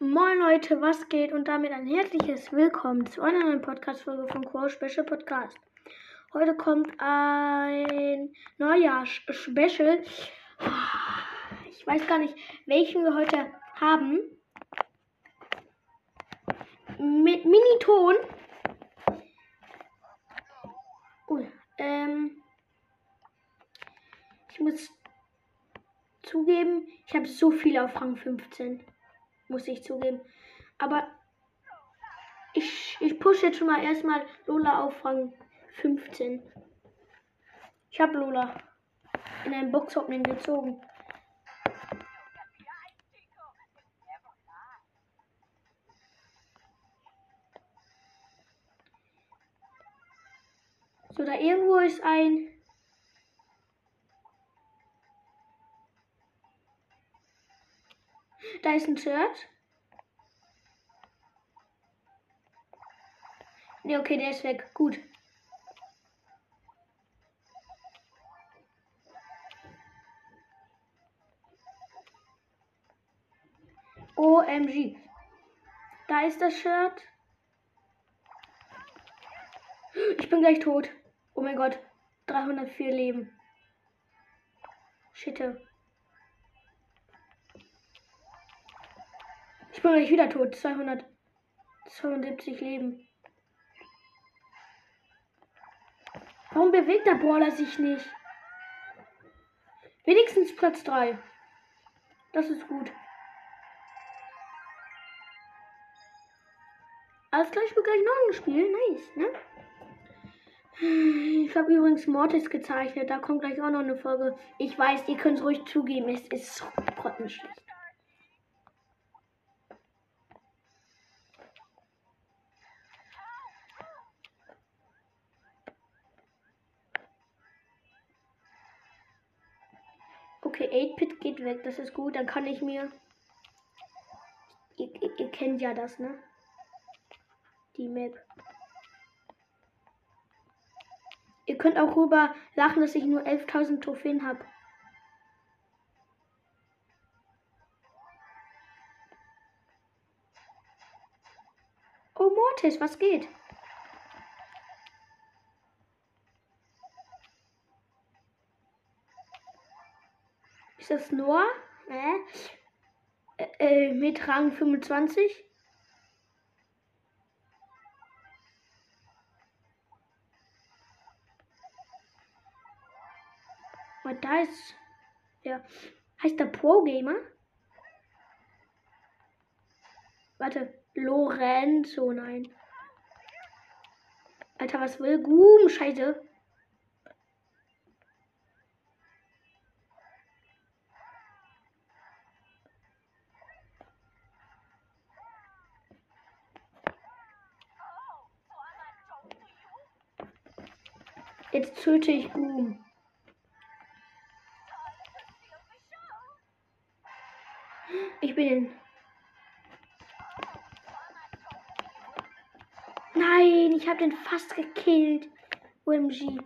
Moin Leute, was geht? Und damit ein herzliches Willkommen zu einer neuen Podcast-Folge von Core Special Podcast. Heute kommt ein Neujahr-Special. Ich weiß gar nicht, welchen wir heute haben. Mit Miniton. Oh, ähm, ich muss zugeben, ich habe so viel auf Rang 15 muss ich zugeben. Aber ich, ich pushe jetzt schon mal erstmal Lola auf Rang 15. Ich habe Lola in einem Boxopening gezogen. So, da irgendwo ist ein Da ist ein Shirt. Ne, okay, der ist weg. Gut. OMG. Da ist das Shirt. Ich bin gleich tot. Oh mein Gott. 304 Leben. Shitte. Ich bin gleich wieder tot. 272 Leben. Warum bewegt der Brawler sich nicht? Wenigstens Platz 3. Das ist gut. Alles gleich wird gleich noch ein Spiel. Nice, ne? Ich habe übrigens Mortis gezeichnet. Da kommt gleich auch noch eine Folge. Ich weiß, ihr könnt es ruhig zugeben. Es ist so grottenschlecht. Okay, 8-Pit geht weg, das ist gut. Dann kann ich mir. Ihr, ihr, ihr, kennt ja das, ne? Die Map. Ihr könnt auch rüber lachen, dass ich nur 11.000 Trophäen habe. Oh, Mortis, was geht? Ist das Noah? Äh, äh, mit Rang 25? Und da ist. Ja. Heißt der Pro Gamer? Warte. Lorenzo, nein. Alter, was will Goom? Scheiße. Töte ich Boom. Ich bin in. Nein, ich habe den fast gekillt. OMG.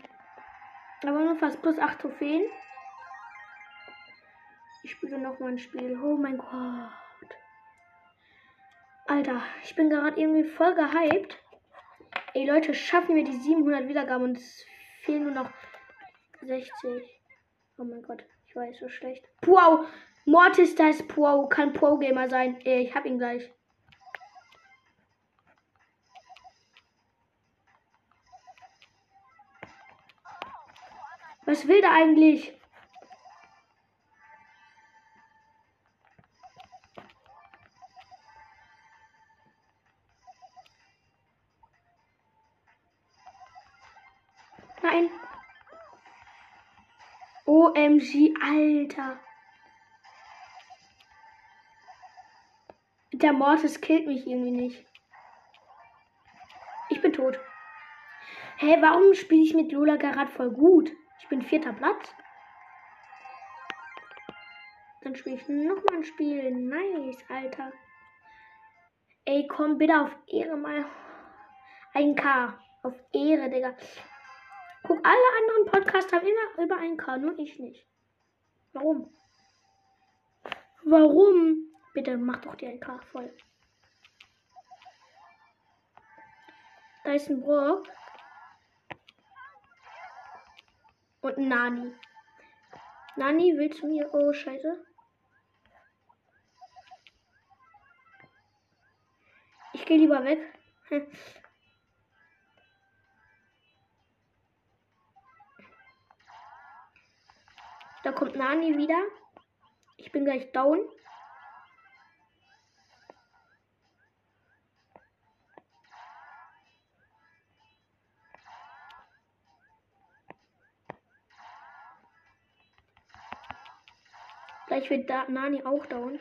Aber nur fast plus 8 Trophäen. Ich spiele noch mal ein Spiel. Oh mein Gott. Alter, ich bin gerade irgendwie voll gehypt. Ey Leute, schaffen wir die 700 Wiedergaben und es fehlen nur noch 60. Oh mein Gott, ich weiß, so schlecht. Wow, Mortis, da ist Pro, kann Pro-Gamer sein. Ich hab ihn gleich. Was will der eigentlich? OMG, Alter. Der Mortis killt mich irgendwie nicht. Ich bin tot. Hey, warum spiele ich mit Lola gerade voll gut? Ich bin vierter Platz. Dann spiele ich nochmal ein Spiel. Nice, Alter. Ey, komm bitte auf Ehre mal. Ein K. Auf Ehre, Digga. Guck, alle anderen Podcasts haben immer über ein K, nur ich nicht. Warum? Warum? Bitte mach doch die LK voll. Da ist ein Brock. Und ein Nani. Nani, willst du mir. Oh, scheiße. Ich gehe lieber weg. Da kommt Nani wieder. Ich bin gleich down. Gleich wird da Nani auch down.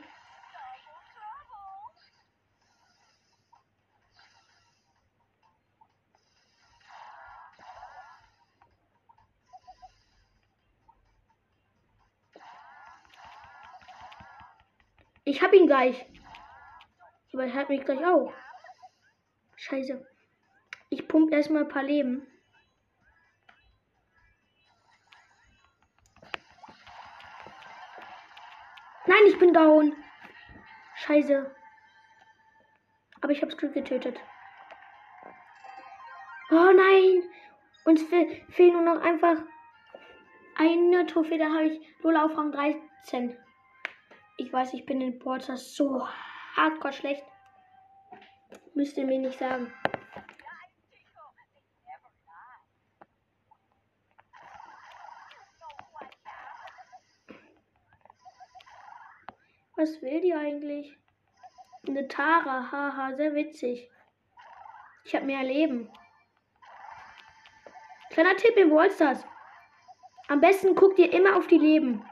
Ich hab ihn gleich. Aber er hat mich gleich auch. Scheiße. Ich pump erstmal ein paar Leben. Nein, ich bin down. Scheiße. Aber ich hab's Glück getötet. Oh nein. Uns fe fehlen nur noch einfach eine Trophäe. Da habe ich Lola auf Rang 13. Ich weiß, ich bin in Porter so hardcore schlecht. Müsst ihr mir nicht sagen. Was will die eigentlich? Eine Tara, haha, sehr witzig. Ich habe mehr Leben. Kleiner Tipp im Wallstars. Am besten guckt ihr immer auf die Leben.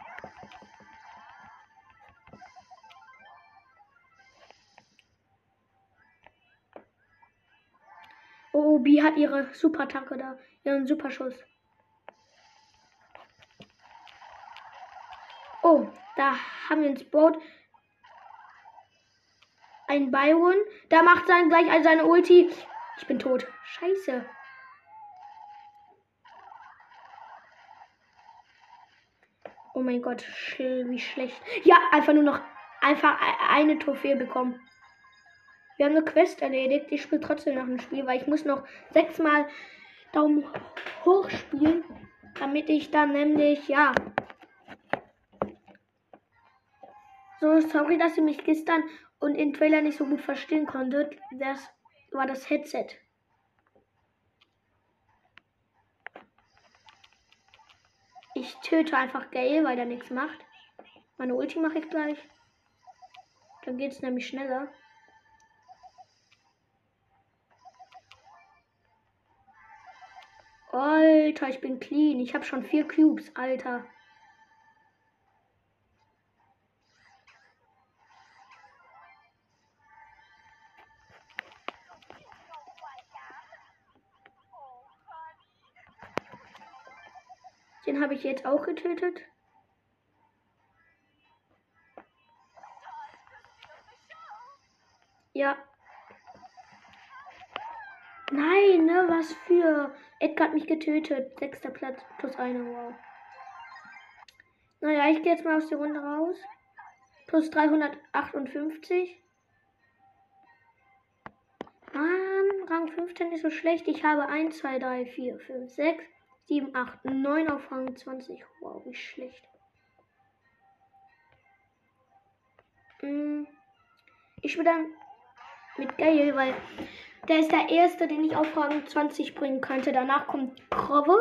B hat ihre Super-Attacke da. Ihren Superschuss. Oh, da haben wir ins Boot. Ein Byron. Da macht sein gleich all seine Ulti. Ich bin tot. Scheiße. Oh mein Gott, wie schlecht. Ja, einfach nur noch einfach e-, eine Trophäe bekommen. Wir haben eine Quest erledigt. Ich spiele trotzdem noch ein Spiel, weil ich muss noch sechsmal Daumen hoch spielen, damit ich dann nämlich, ja. So, sorry, dass ihr mich gestern und im Trailer nicht so gut verstehen konntet. Das war das Headset. Ich töte einfach Gale, weil er nichts macht. Meine Ulti mache ich gleich. Dann geht es nämlich schneller. Alter, ich bin clean. Ich habe schon vier Cubes, Alter. Den habe ich jetzt auch getötet. Ja, Nein, ne, was für. Edgar hat mich getötet. Sechster Platz plus eine, wow. Naja, ich gehe jetzt mal aus der Runde raus. Plus 358. Mann, Rang 15 ist so schlecht. Ich habe 1, 2, 3, 4, 5, 6, 7, 8, 9 auf Rang 20. Wow, wie schlecht. Hm. Ich will dann mit Gail, weil der ist der erste, den ich auf Rang 20 bringen könnte. Danach kommt Krove.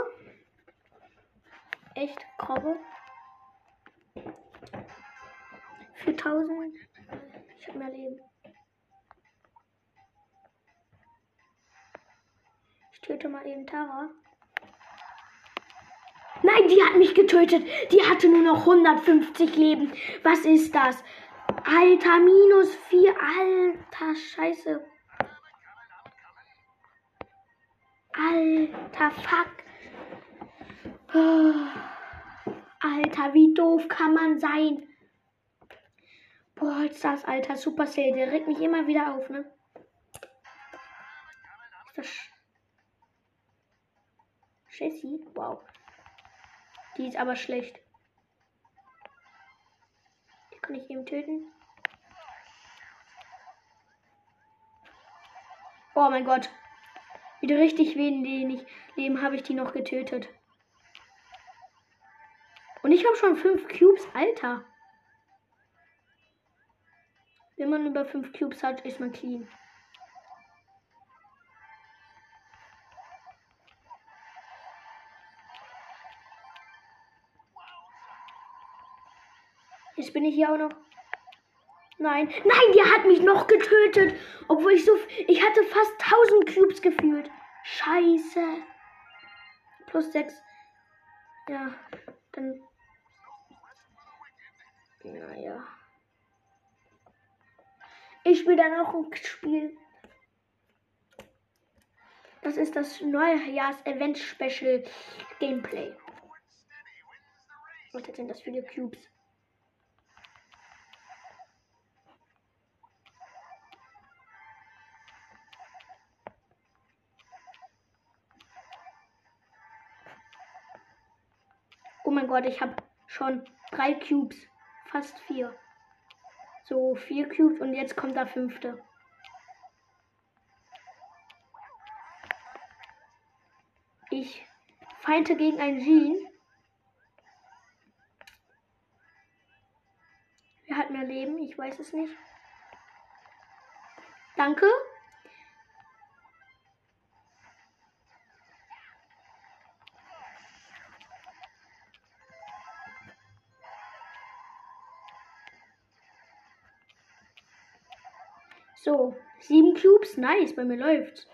Echt, Krove. 4000. Ich habe mehr Leben. Ich töte mal eben Tara. Nein, die hat mich getötet. Die hatte nur noch 150 Leben. Was ist das? Alter, minus 4. Alter, scheiße. Alter, fuck. Oh, Alter, wie doof kann man sein? Boah, ist das, Alter, super Supercell, der regt mich immer wieder auf, ne? Ist das Sch Jessie? Wow. Die ist aber schlecht. Die kann ich eben töten. Oh mein Gott. Wieder richtig wenig Leben habe ich die noch getötet. Und ich habe schon fünf Cubes, Alter. Wenn man über fünf Cubes hat, ist man clean. Jetzt bin ich hier auch noch. Nein, nein, der hat mich noch getötet. Obwohl ich so. Ich hatte fast 1000 Cubes gefühlt. Scheiße. Plus 6. Ja, dann. Naja. Ich spiele dann auch ein Spiel. Das ist das Neujahrs-Event-Special Gameplay. Was sind das viele Cubes? Gott, ich habe schon drei Cubes. Fast vier. So, vier Cubes und jetzt kommt der fünfte. Ich feinte gegen einen Jean. Wer hat mehr Leben? Ich weiß es nicht. Danke. So, sieben Cubes, nice, bei mir läuft's.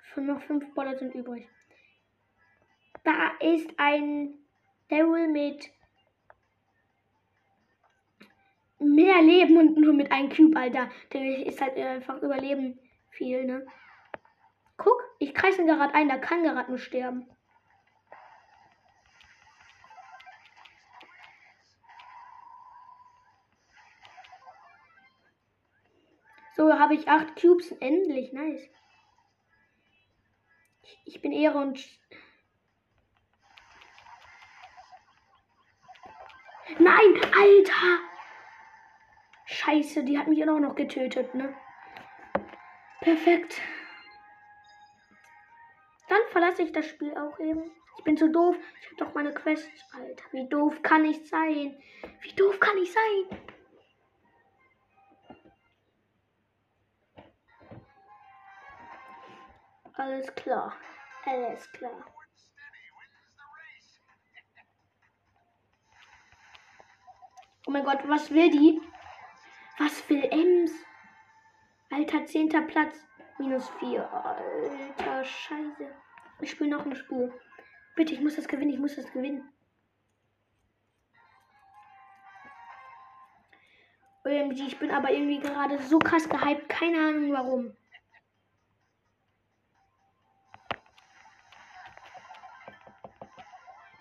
Schon noch fünf Baller sind übrig. Da ist ein Daryl mit mehr Leben und nur mit einem Cube, Alter. Der ist halt einfach Überleben viel, ne? Guck, ich kreise ihn gerade ein, da kann gerade nur sterben. So habe ich acht Cubes. Endlich, nice. Ich bin Ehre und. Nein, Alter! Scheiße, die hat mich auch noch getötet, ne? Perfekt. Dann verlasse ich das Spiel auch eben. Ich bin zu doof. Ich habe doch meine Quest. Alter, wie doof kann ich sein? Wie doof kann ich sein? Alles klar. Alles klar. Oh mein Gott, was will die? Was will Ems? Alter, zehnter Platz. Minus vier. Alter, scheiße. Ich spiele noch ein Spiel. Bitte, ich muss das gewinnen. Ich muss das gewinnen. OMG, ich bin aber irgendwie gerade so krass gehypt. Keine Ahnung warum.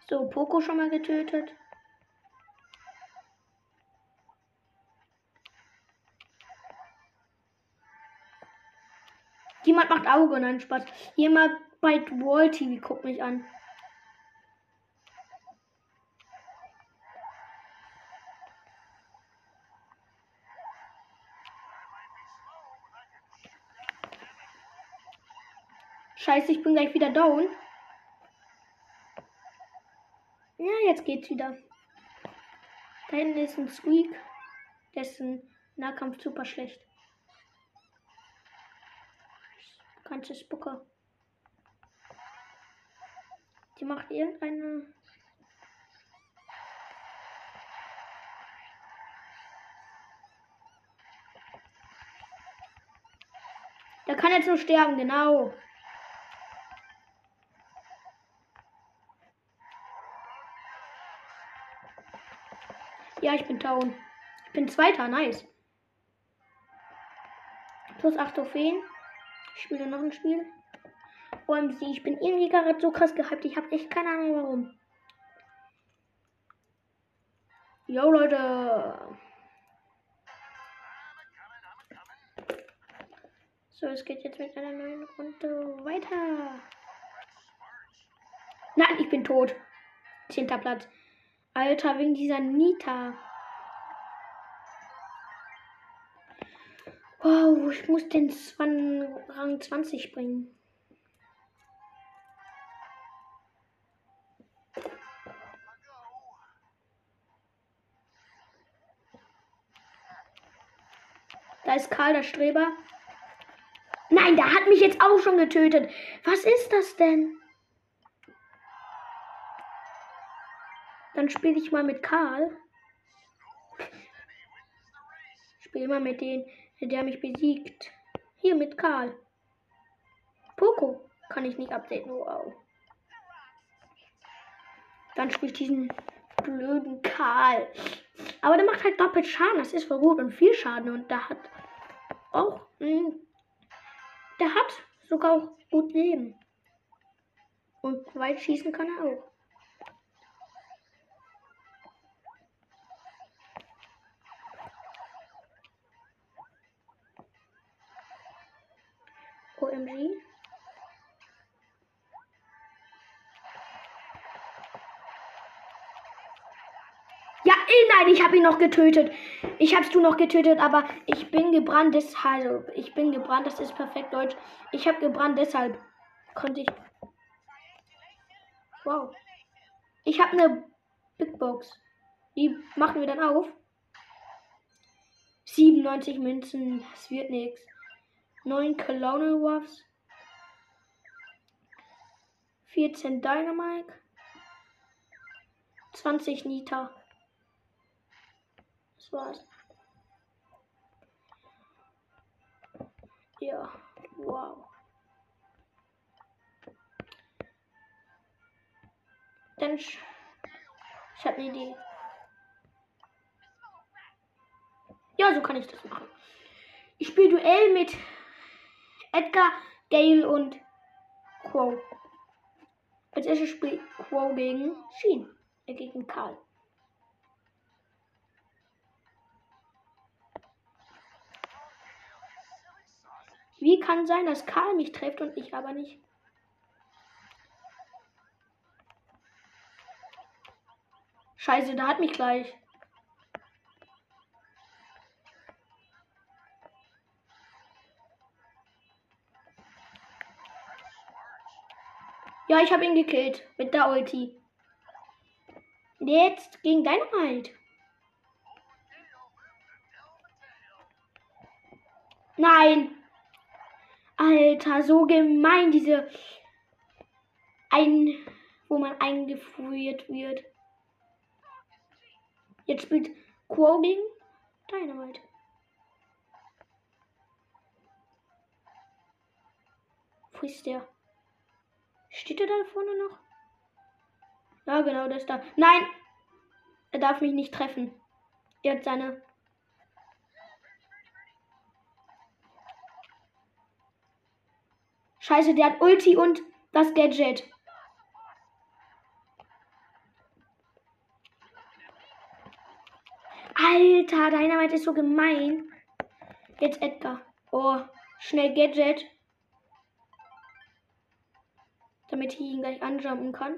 So, Poco schon mal getötet. Jemand macht Auge, nein, Spaß. Jemand bei Wall TV guckt mich an. Scheiße, ich bin gleich wieder down. Ja, jetzt geht's wieder. Da hinten ist ein Squeak. Dessen Nahkampf super schlecht. Kannst du Spucker. Die macht irgendeine. Der kann jetzt nur sterben, genau. Ja, ich bin down. Ich bin Zweiter, nice. Plus 8 Trophäen. Ich spiele noch ein Spiel. OMG, ich bin irgendwie gerade so krass gehypt. Ich habe echt keine Ahnung warum. Jo, Leute. So, es geht jetzt mit einer neuen Runde weiter. Nein, ich bin tot. Zehnter Platz. Alter, wegen dieser Nita. Wow, ich muss den Swan Rang 20 bringen. Da ist Karl der Streber. Nein, der hat mich jetzt auch schon getötet. Was ist das denn? Dann spiele ich mal mit Karl. Spiel mal mit dem, der mich besiegt. Hier mit Karl. Poco kann ich nicht updaten. Wow. Dann spiele ich diesen blöden Karl. Aber der macht halt doppelt Schaden. Das ist voll gut und viel Schaden. Und der hat auch. Mh, der hat sogar auch gut Leben. Und weit schießen kann er auch. OMG. Ja, eh, nein, ich habe ihn noch getötet. Ich hab's du noch getötet, aber ich bin gebrannt deshalb. Ich bin gebrannt, das ist perfekt Deutsch. Ich habe gebrannt deshalb. Konnte ich. Wow. Ich habe eine Big Box. Die machen wir dann auf. 97 Münzen. Das wird nichts. 9 Colonel Waffs. 14 Dynamite. 20 Nita. Das war's. Ja, wow. Dann ich, habe eine Idee. Ja, so kann ich das machen. Ich spiele Duell mit Edgar, Gale und Quo. Als erstes spielt Quo gegen Sheen. Er gegen Karl. Wie kann sein, dass Karl mich trifft und ich aber nicht? Scheiße, da hat mich gleich. Ja, ich habe ihn gekillt mit der Ulti. Jetzt gegen Dynamite. Nein. Alter, so gemein, diese ein, wo man eingeführt wird. Jetzt spielt Quo gegen Dynamite. Wo ist der? Steht er da vorne noch? Ja, genau, der ist da. Nein! Er darf mich nicht treffen. Er hat seine Scheiße, der hat Ulti und das Gadget. Alter, Dynamite ist so gemein. Jetzt Edgar. Oh, schnell Gadget. Damit ich ihn gleich anjumpen kann.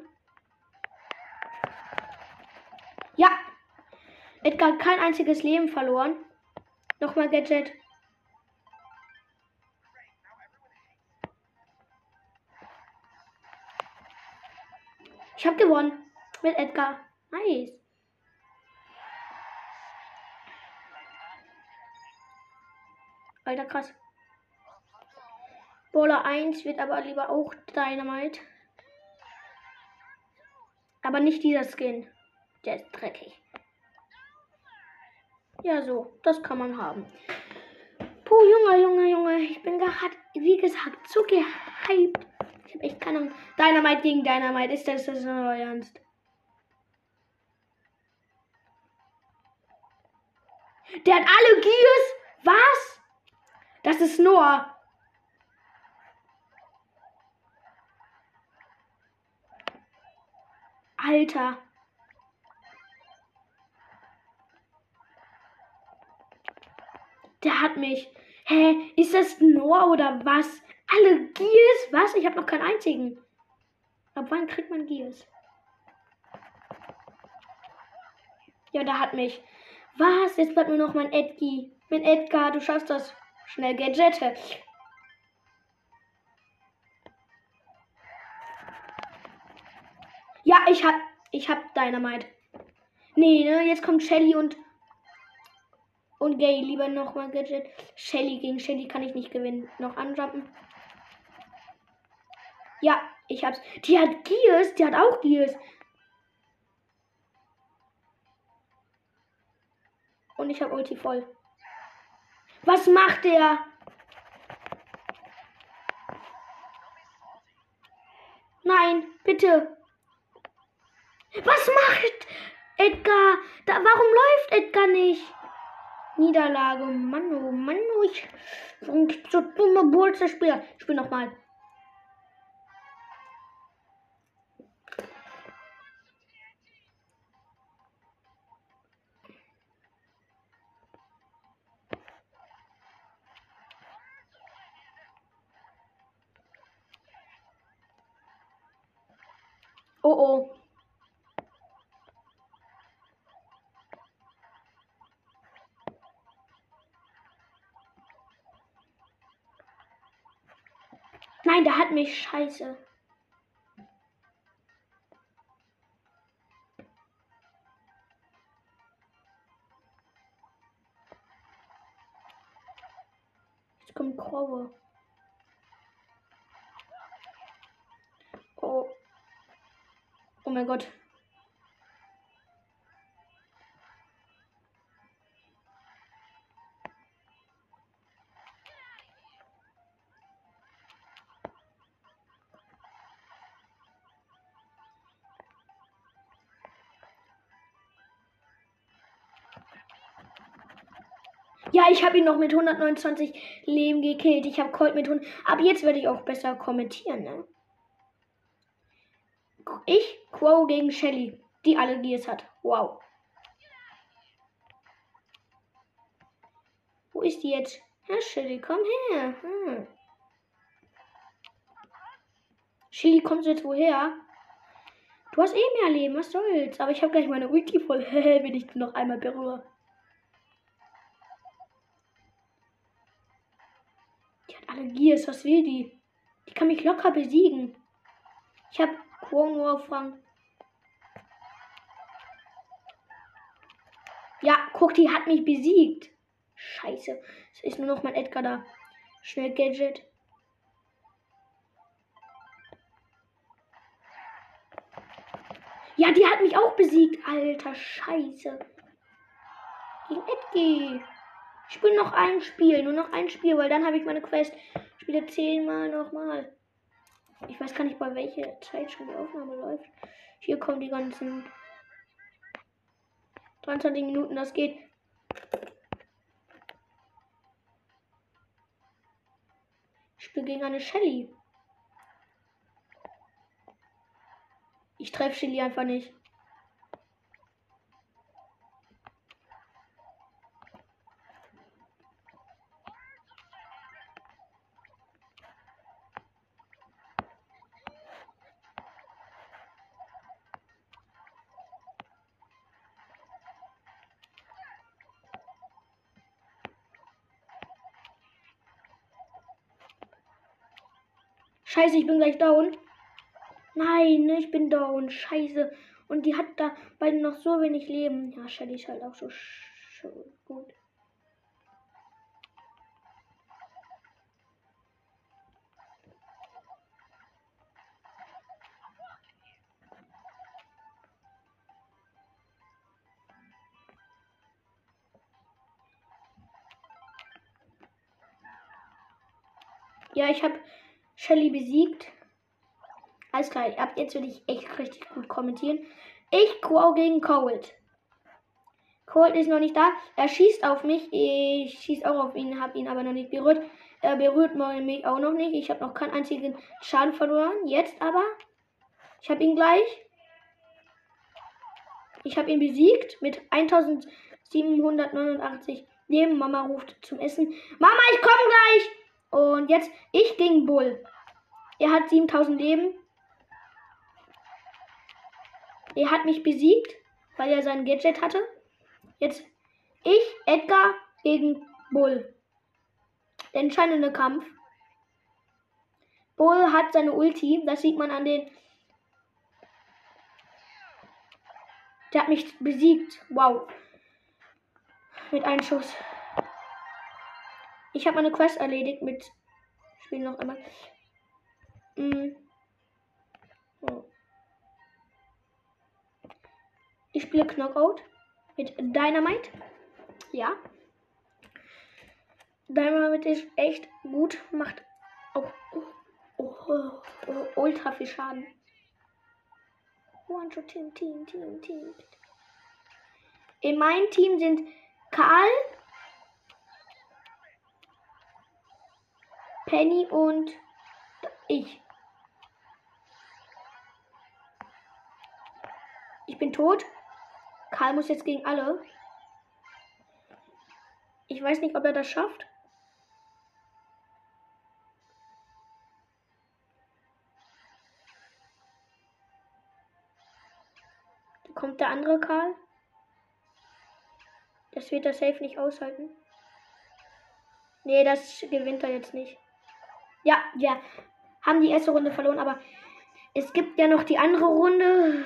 Ja. Edgar hat kein einziges Leben verloren. Nochmal Gadget. Ich habe gewonnen. Mit Edgar. Nice. Alter, krass. Bowler 1 wird aber lieber auch Dynamite. Aber nicht dieser Skin. Der ist dreckig. Ja, so. Das kann man haben. Puh, Junge, Junge, Junge. Ich bin gerade, wie gesagt, so gehypt. Ich habe echt keine. Dynamite gegen Dynamite. Ist das das euer Ernst? Der hat alle Gears. Was? Das ist Noah. Alter. Der hat mich. Hä? Ist das Noah oder was? Alle Gears? Was? Ich habe noch keinen einzigen. Ab wann kriegt man Gears? Ja, da hat mich. Was? Jetzt bleibt nur noch mein Edgi. Mein Edgar, du schaffst das. Schnell Gadgete. Ja, ich hab, ich hab Dynamite. Nee, ne, jetzt kommt Shelly und und Gay. Lieber nochmal Gadget. Shelly gegen Shelly kann ich nicht gewinnen. Noch anjumpen. Ja, ich hab's. Die hat Gears. Die hat auch Gears. Und ich hab Ulti voll. Was macht der? Nein, bitte. Was macht Edgar? Da, warum läuft Edgar nicht? Niederlage. Mann, oh Mann, oh, ich bin so dumme Bolzer Spieler. Ich spiele nochmal. Mich scheiße. Jetzt kommt Kurve. Oh. Oh mein Gott. Ich habe ihn noch mit 129 Leben gekillt. Ich habe Colt mit 100. Aber jetzt werde ich auch besser kommentieren, ne? Ich, Quo gegen Shelly, die alle Gears hat. Wow. Wo ist die jetzt? Ja, Shelly, komm her. Hm. Shelly, kommst du jetzt woher? Du hast eh mehr Leben, was soll's? Aber ich habe gleich meine Ulti voll, wenn ich noch einmal berühre. Alle Gears. Was will die? Die kann mich locker besiegen. Ich habe Quo nur auf Rang. Ja, guck, die hat mich besiegt. Scheiße. Es ist nur noch mein Edgar da. Schnell Gadget. Ja, die hat mich auch besiegt. Alter Scheiße. Gegen Edgar. Ich spiele noch ein Spiel, nur noch ein Spiel, weil dann habe ich meine Quest. Ich spiele zehnmal nochmal. Ich weiß gar nicht, bei welcher Zeit schon die Aufnahme läuft. Hier kommen die ganzen 23 Minuten, das geht. Ich spiele gegen eine Shelly. Ich treffe Shelly einfach nicht. Scheiße, ich bin gleich down. Nein, ich bin down. Scheiße. Und die hat da beide noch so wenig Leben. Ja, Shelly ist halt auch so gut. Ja, ich habe Shelly besiegt. Alles klar, ab jetzt will ich echt richtig gut kommentieren. Ich Quo gegen Cold. Cold ist noch nicht da. Er schießt auf mich. Ich schieße auch auf ihn, habe ihn aber noch nicht berührt. Er berührt mich auch noch nicht. Ich habe noch keinen einzigen Schaden verloren. Jetzt aber. Ich habe ihn gleich. Ich habe ihn besiegt mit 1789 Leben. Mama ruft zum Essen. Mama, ich komme gleich! Und jetzt ich gegen Bull. Er hat 7000 Leben. Er hat mich besiegt, weil er sein Gadget hatte. Jetzt ich, Edgar, gegen Bull. Der entscheidende Kampf. Bull hat seine Ulti. Das sieht man an den. Der hat mich besiegt. Wow. Mit einem Schuss. Ich habe meine Quest erledigt mit. Spiel noch einmal. Mm. Ich spiele Knockout mit Dynamite. Ja. Dynamite ist echt gut. Macht auch oh, oh, oh, ultra viel Schaden. One, two, team, team, team, team. In meinem Team sind Karl, Penny und ich. Ich bin tot. Karl muss jetzt gegen alle. Ich weiß nicht, ob er das schafft. Da kommt der andere Karl. Das wird er safe nicht aushalten. Nee, das gewinnt er jetzt nicht. Ja, ja. Haben die erste Runde verloren, aber es gibt ja noch die andere Runde.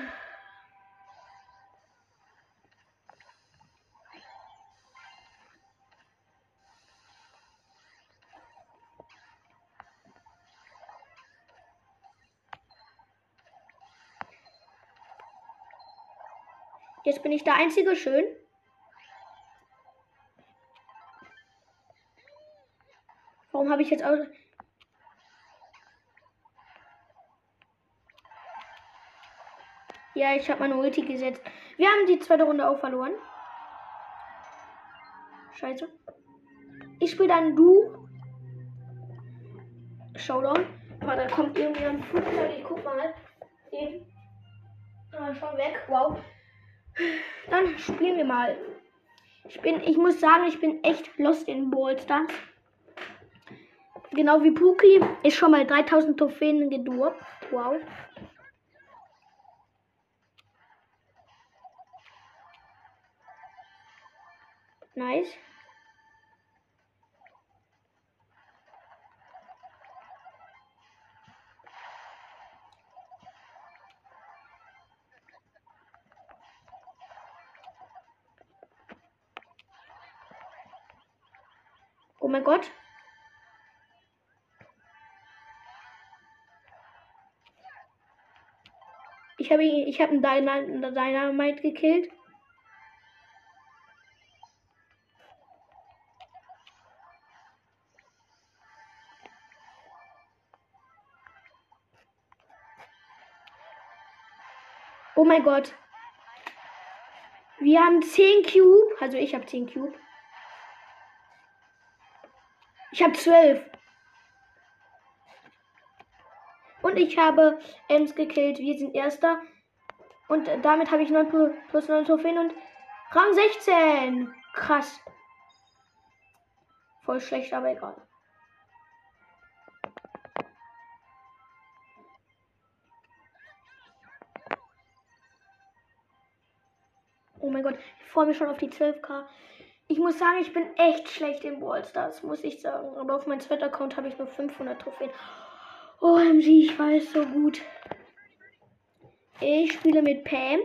Jetzt bin ich der Einzige. Schön. Warum habe ich jetzt auch... Ja, ich habe meine Ulti gesetzt. Wir haben die zweite Runde auch verloren. Scheiße. Ich spiele dann du. Showdown. Aber da kommt irgendwie ein Flugzeug. Ich guck mal. Den. Ah, schon weg. Wow. Dann spielen wir mal. Ich bin, ich muss sagen, ich bin echt lost in Ballstars. Genau wie Puki ist schon mal 3000 Trophäen gedurrt. Wow. Nice. Oh mein Gott. Ich habe ich habe einen Dynamite gekillt. Oh mein Gott. Wir haben 10 Cube. Also ich habe 10 Cube. Ich habe 12. Und ich habe Ems gekillt. Wir sind Erster. Und damit habe ich 9 plus 9 Trophäen und Rang 16. Krass. Voll schlecht, aber egal. Oh mein Gott, ich freue mich schon auf die 12k. Ich muss sagen, ich bin echt schlecht in Ballstars, muss ich sagen. Aber auf meinem zweiten Account habe ich nur 500 Trophäen. OMG, ich weiß so gut. Ich spiele mit Pam.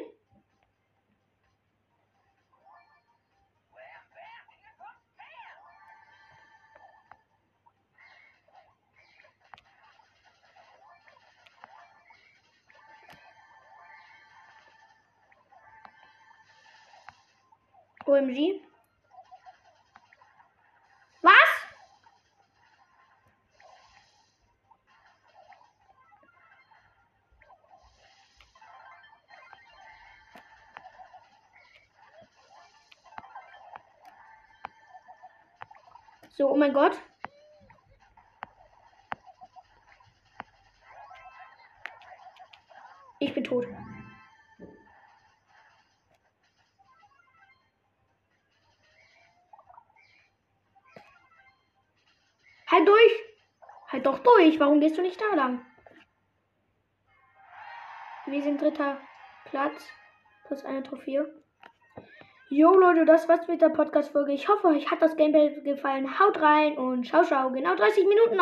OMG. So, oh mein Gott. Ich bin tot. Halt durch! Halt doch durch! Warum gehst du nicht da lang? Wir sind dritter Platz. Plus eine Trophäe. Jo Leute, das war's mit der Podcast-Folge. Ich hoffe, euch hat das Gameplay gefallen. Haut rein und ciao, ciao. Genau 30 Minuten